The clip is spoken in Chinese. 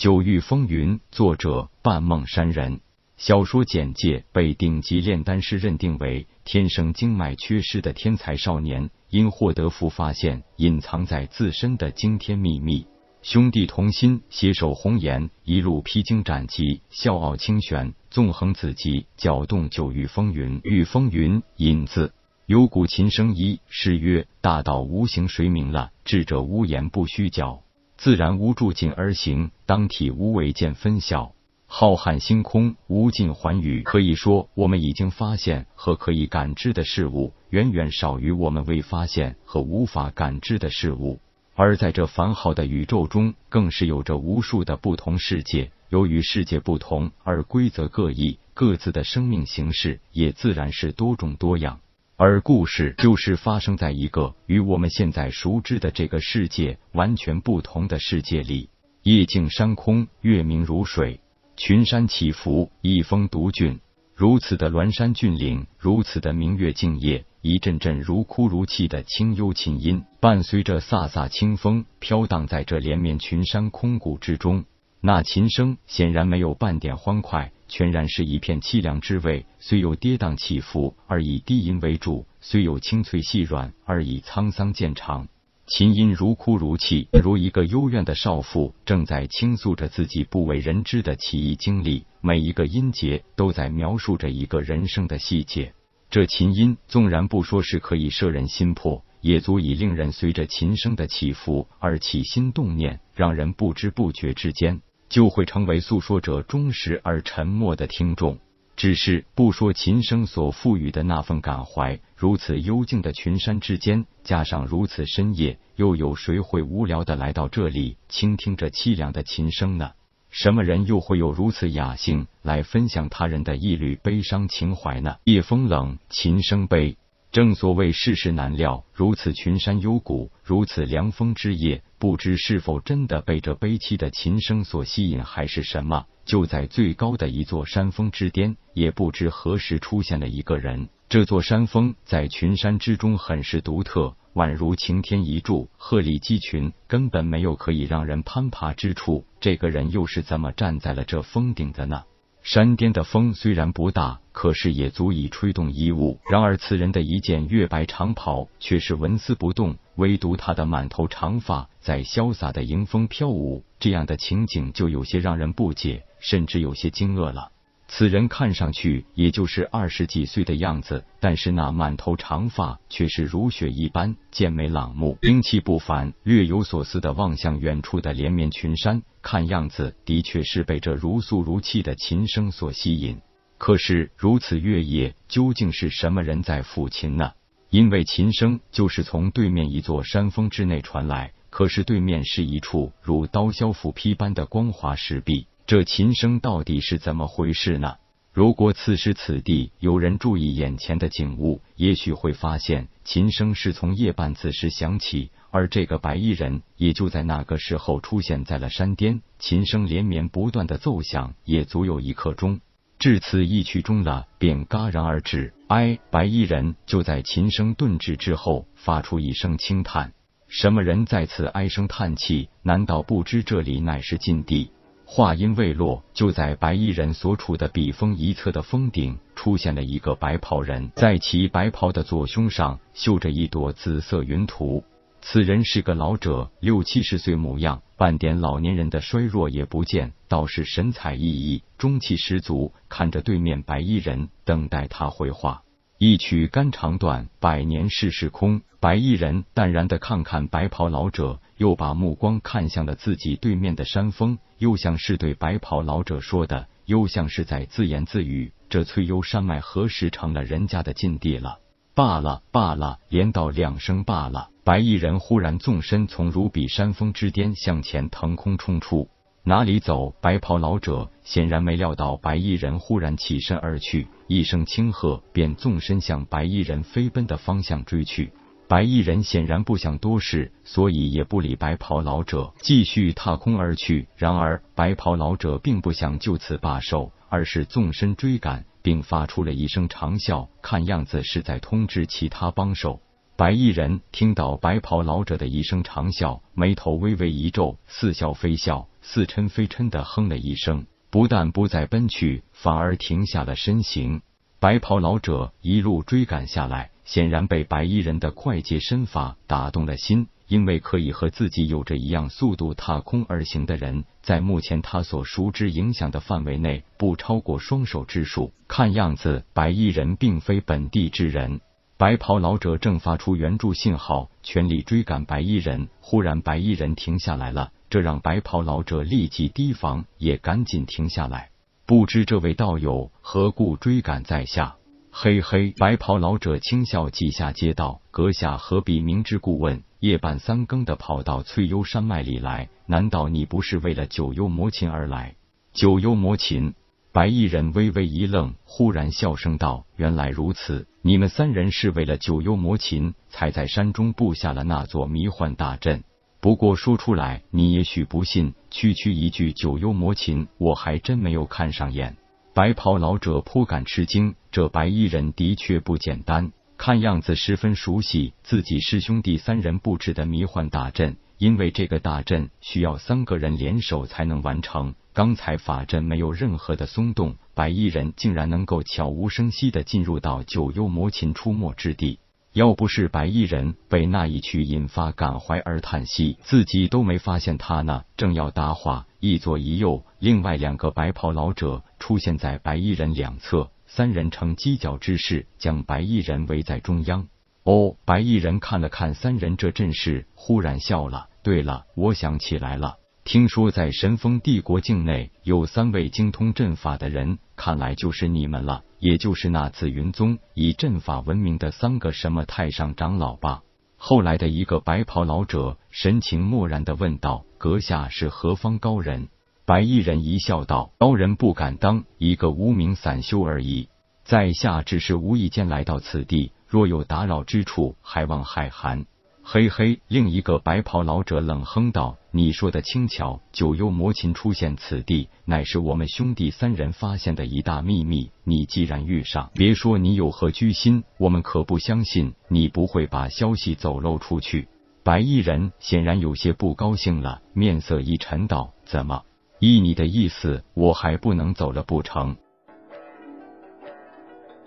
九域风云，作者半梦山人。小说简介：被顶级炼丹师认定为天生经脉缺失的天才少年，因获得符发现隐藏在自身的惊天秘密，兄弟同心，携手红颜，一路披荆斩棘，笑傲清玄，纵横子集，搅动九域风云。遇风云，引字有古琴声一诗曰：大道无形谁明了？智者无言不虚假。自然无住境而行，当体无为见分晓。浩瀚星空无尽寰宇，可以说，我们已经发现和可以感知的事物，远远少于我们未发现和无法感知的事物。而在这繁浩的宇宙中，更是有着无数的不同世界。由于世界不同而规则各异，各自的生命形式也自然是多种多样。而故事就是发生在一个与我们现在熟知的这个世界完全不同的世界里。夜静山空，月明如水，群山起伏，一峰独峻。如此的峦山峻岭，如此的明月静夜，一阵阵如哭如泣的清幽琴音，伴随着飒飒清风，飘荡在这连绵群山空谷之中。那琴声显然没有半点欢快。全然是一片凄凉之味，虽有跌宕起伏，而以低吟为主；虽有清脆细软，而以沧桑见长。琴音如哭如泣，如一个幽怨的少妇正在倾诉着自己不为人知的奇异经历。每一个音节都在描述着一个人生的细节。这琴音纵然不说是可以摄人心魄，也足以令人随着琴声的起伏而起心动念，让人不知不觉之间。就会成为诉说者忠实而沉默的听众。只是不说琴声所赋予的那份感怀，如此幽静的群山之间，加上如此深夜，又有谁会无聊的来到这里倾听这凄凉的琴声呢？什么人又会有如此雅兴来分享他人的一缕悲伤情怀呢？夜风冷，琴声悲。正所谓世事难料，如此群山幽谷，如此凉风之夜，不知是否真的被这悲凄的琴声所吸引，还是什么？就在最高的一座山峰之巅，也不知何时出现了一个人。这座山峰在群山之中很是独特，宛如擎天一柱，鹤立鸡群，根本没有可以让人攀爬之处。这个人又是怎么站在了这峰顶的呢？山巅的风虽然不大，可是也足以吹动衣物。然而此人的一件月白长袍却是纹丝不动，唯独他的满头长发在潇洒的迎风飘舞。这样的情景就有些让人不解，甚至有些惊愕了。此人看上去也就是二十几岁的样子，但是那满头长发却是如雪一般，剑眉朗目，英气不凡，略有所思的望向远处的连绵群山，看样子的确是被这如诉如泣的琴声所吸引。可是如此月夜，究竟是什么人在抚琴呢？因为琴声就是从对面一座山峰之内传来，可是对面是一处如刀削斧劈般的光滑石壁。这琴声到底是怎么回事呢？如果此时此地有人注意眼前的景物，也许会发现琴声是从夜半子时响起，而这个白衣人也就在那个时候出现在了山巅。琴声连绵不断的奏响，也足有一刻钟。至此一曲终了，便戛然而止。哎，白衣人就在琴声顿止之后，发出一声轻叹。什么人在此唉声叹气？难道不知这里乃是禁地？话音未落，就在白衣人所处的笔锋一侧的峰顶，出现了一个白袍人，在其白袍的左胸上绣着一朵紫色云图。此人是个老者，六七十岁模样，半点老年人的衰弱也不见，倒是神采奕奕，中气十足，看着对面白衣人，等待他回话。一曲肝肠断，百年世事空。白衣人淡然的看看白袍老者，又把目光看向了自己对面的山峰，又像是对白袍老者说的，又像是在自言自语：这翠幽山脉何时成了人家的禁地了？罢了罢了，连道两声罢了。白衣人忽然纵身从如比山峰之巅向前腾空冲出。哪里走？白袍老者显然没料到白衣人忽然起身而去，一声轻喝，便纵身向白衣人飞奔的方向追去。白衣人显然不想多事，所以也不理白袍老者，继续踏空而去。然而白袍老者并不想就此罢手，而是纵身追赶，并发出了一声长啸，看样子是在通知其他帮手。白衣人听到白袍老者的一声长啸，眉头微微一皱，似笑非笑，似嗔非嗔的哼了一声，不但不再奔去，反而停下了身形。白袍老者一路追赶下来，显然被白衣人的快捷身法打动了心。因为可以和自己有着一样速度踏空而行的人，在目前他所熟知影响的范围内，不超过双手之数。看样子，白衣人并非本地之人。白袍老者正发出援助信号，全力追赶白衣人。忽然，白衣人停下来了，这让白袍老者立即提防，也赶紧停下来。不知这位道友何故追赶在下？嘿嘿，白袍老者轻笑几下，接道：“阁下何必明知故问？”夜半三更的跑到翠幽山脉里来，难道你不是为了九幽魔琴而来？九幽魔琴，白衣人微微一愣，忽然笑声道：“原来如此，你们三人是为了九幽魔琴，才在山中布下了那座迷幻大阵。不过说出来，你也许不信，区区一句九幽魔琴，我还真没有看上眼。”白袍老者颇感吃惊，这白衣人的确不简单。看样子十分熟悉自己师兄弟三人布置的迷幻大阵，因为这个大阵需要三个人联手才能完成。刚才法阵没有任何的松动，白衣人竟然能够悄无声息的进入到九幽魔禽出没之地。要不是白衣人被那一曲引发感怀而叹息，自己都没发现他呢。正要搭话，一左一右，另外两个白袍老者出现在白衣人两侧。三人呈犄角之势，将白衣人围在中央。哦，白衣人看了看三人这阵势，忽然笑了。对了，我想起来了，听说在神风帝国境内有三位精通阵法的人，看来就是你们了，也就是那紫云宗以阵法闻名的三个什么太上长老吧？后来的一个白袍老者神情漠然的问道：“阁下是何方高人？”白衣人一笑道：“高人不敢当，一个无名散修而已。在下只是无意间来到此地，若有打扰之处，还望海涵。”嘿嘿，另一个白袍老者冷哼道：“你说的轻巧，九幽魔琴出现此地，乃是我们兄弟三人发现的一大秘密。你既然遇上，别说你有何居心，我们可不相信你不会把消息走漏出去。”白衣人显然有些不高兴了，面色一沉道：“怎么？”依你的意思，我还不能走了不成？